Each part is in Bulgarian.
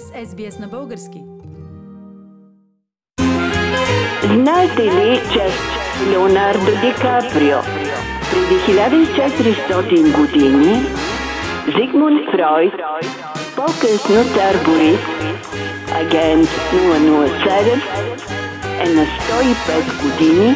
сте с SBS на български. Знаете ли, че Леонардо Ди Каприо преди 1400 години Зигмунд Фройд, по-късно цар Борис, агент 007, е на 105 години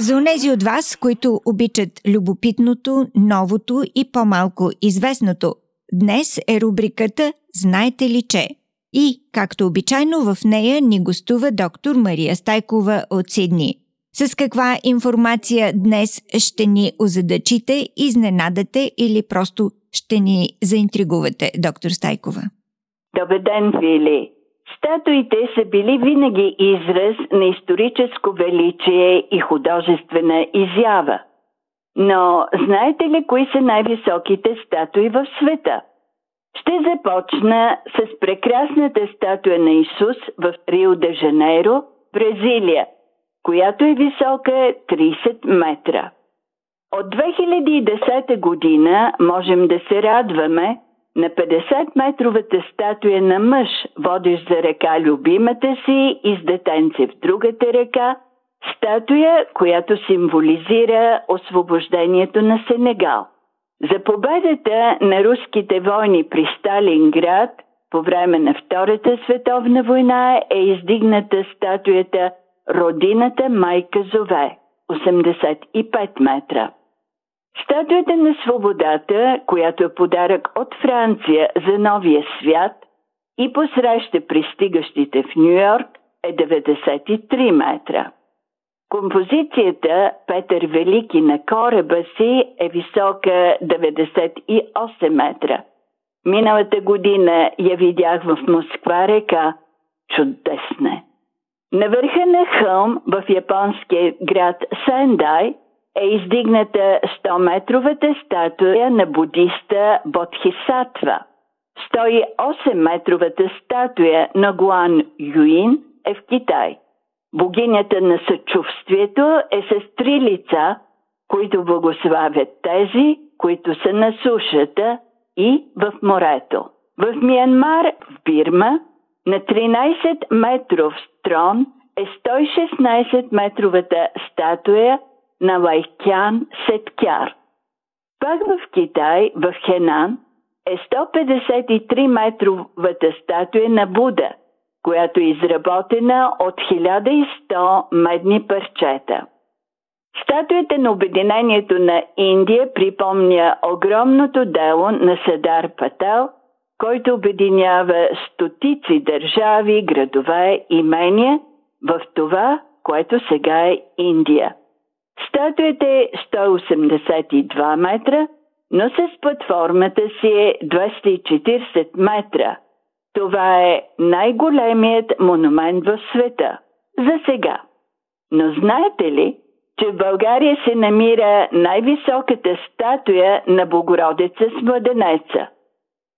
за онези от вас, които обичат любопитното, новото и по-малко известното, днес е рубриката Знаете ли че? И, както обичайно, в нея ни гостува доктор Мария Стайкова от Сидни. С каква информация днес ще ни озадачите, изненадате или просто ще ни заинтригувате, доктор Стайкова? Добър ден, Фили! Статуите са били винаги израз на историческо величие и художествена изява. Но знаете ли кои са най-високите статуи в света? Ще започна с прекрасната статуя на Исус в Рио де Жанейро, Бразилия, която е висока 30 метра. От 2010 година можем да се радваме, на 50-метровата статуя на мъж, водещ за ръка любимата си и с детенце в другата ръка, статуя, която символизира освобождението на Сенегал. За победата на руските войни при Сталинград по време на Втората световна война е издигната статуята Родината майка зове 85 метра. Статуята на свободата, която е подарък от Франция за новия свят и посреща пристигащите в Нью Йорк, е 93 метра. Композицията Петър Велики на кораба си е висока 98 метра. Миналата година я видях в Москва река. Чудесна! На върха на хълм в японския град Сендай – е издигната 100-метровата статуя на будиста Бодхисатва. 108-метровата статуя на Гуан Юин е в Китай. Богинята на съчувствието е с три лица, които благославят тези, които са на сушата и в морето. В Миянмар, в Бирма, на 13 метров трон е 116 метровата статуя на Лайкян Сеткяр. Пак в Китай, в Хенан, е 153 метровата статуя на Буда, която е изработена от 1100 медни парчета. Статуята на Обединението на Индия припомня огромното дело на Садар Пател, който обединява стотици държави, градове, имения в това, което сега е Индия. Статуята е 182 метра, но с платформата си е 240 метра. Това е най-големият монумент в света. За сега. Но знаете ли, че в България се намира най-високата статуя на Богородица с младенеца?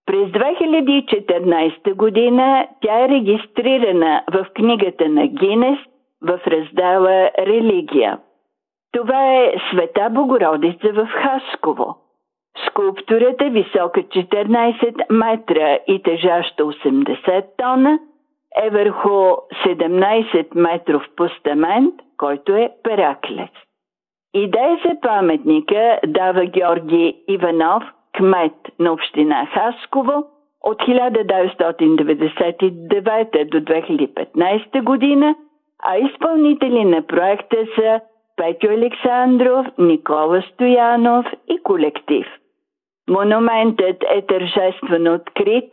През 2014 година тя е регистрирана в книгата на Гинес в раздела Религия. Това е Света Богородица в Хасково. Скулптурата висока 14 метра и тежаща 80 тона е върху 17 метров постамент, който е Пераклес. Идея за паметника дава Георги Иванов, кмет на община Хасково от 1999 до 2015 година, а изпълнители на проекта са Петю Александров, Никола Стоянов и колектив. Монументът е тържествено открит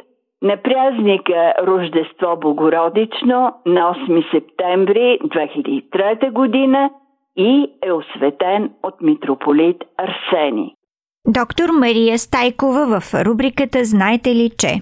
на празника Рождество Богородично на 8 септември 2003 година и е осветен от митрополит Арсений. Доктор Мария Стайкова в рубриката Знаете ли че?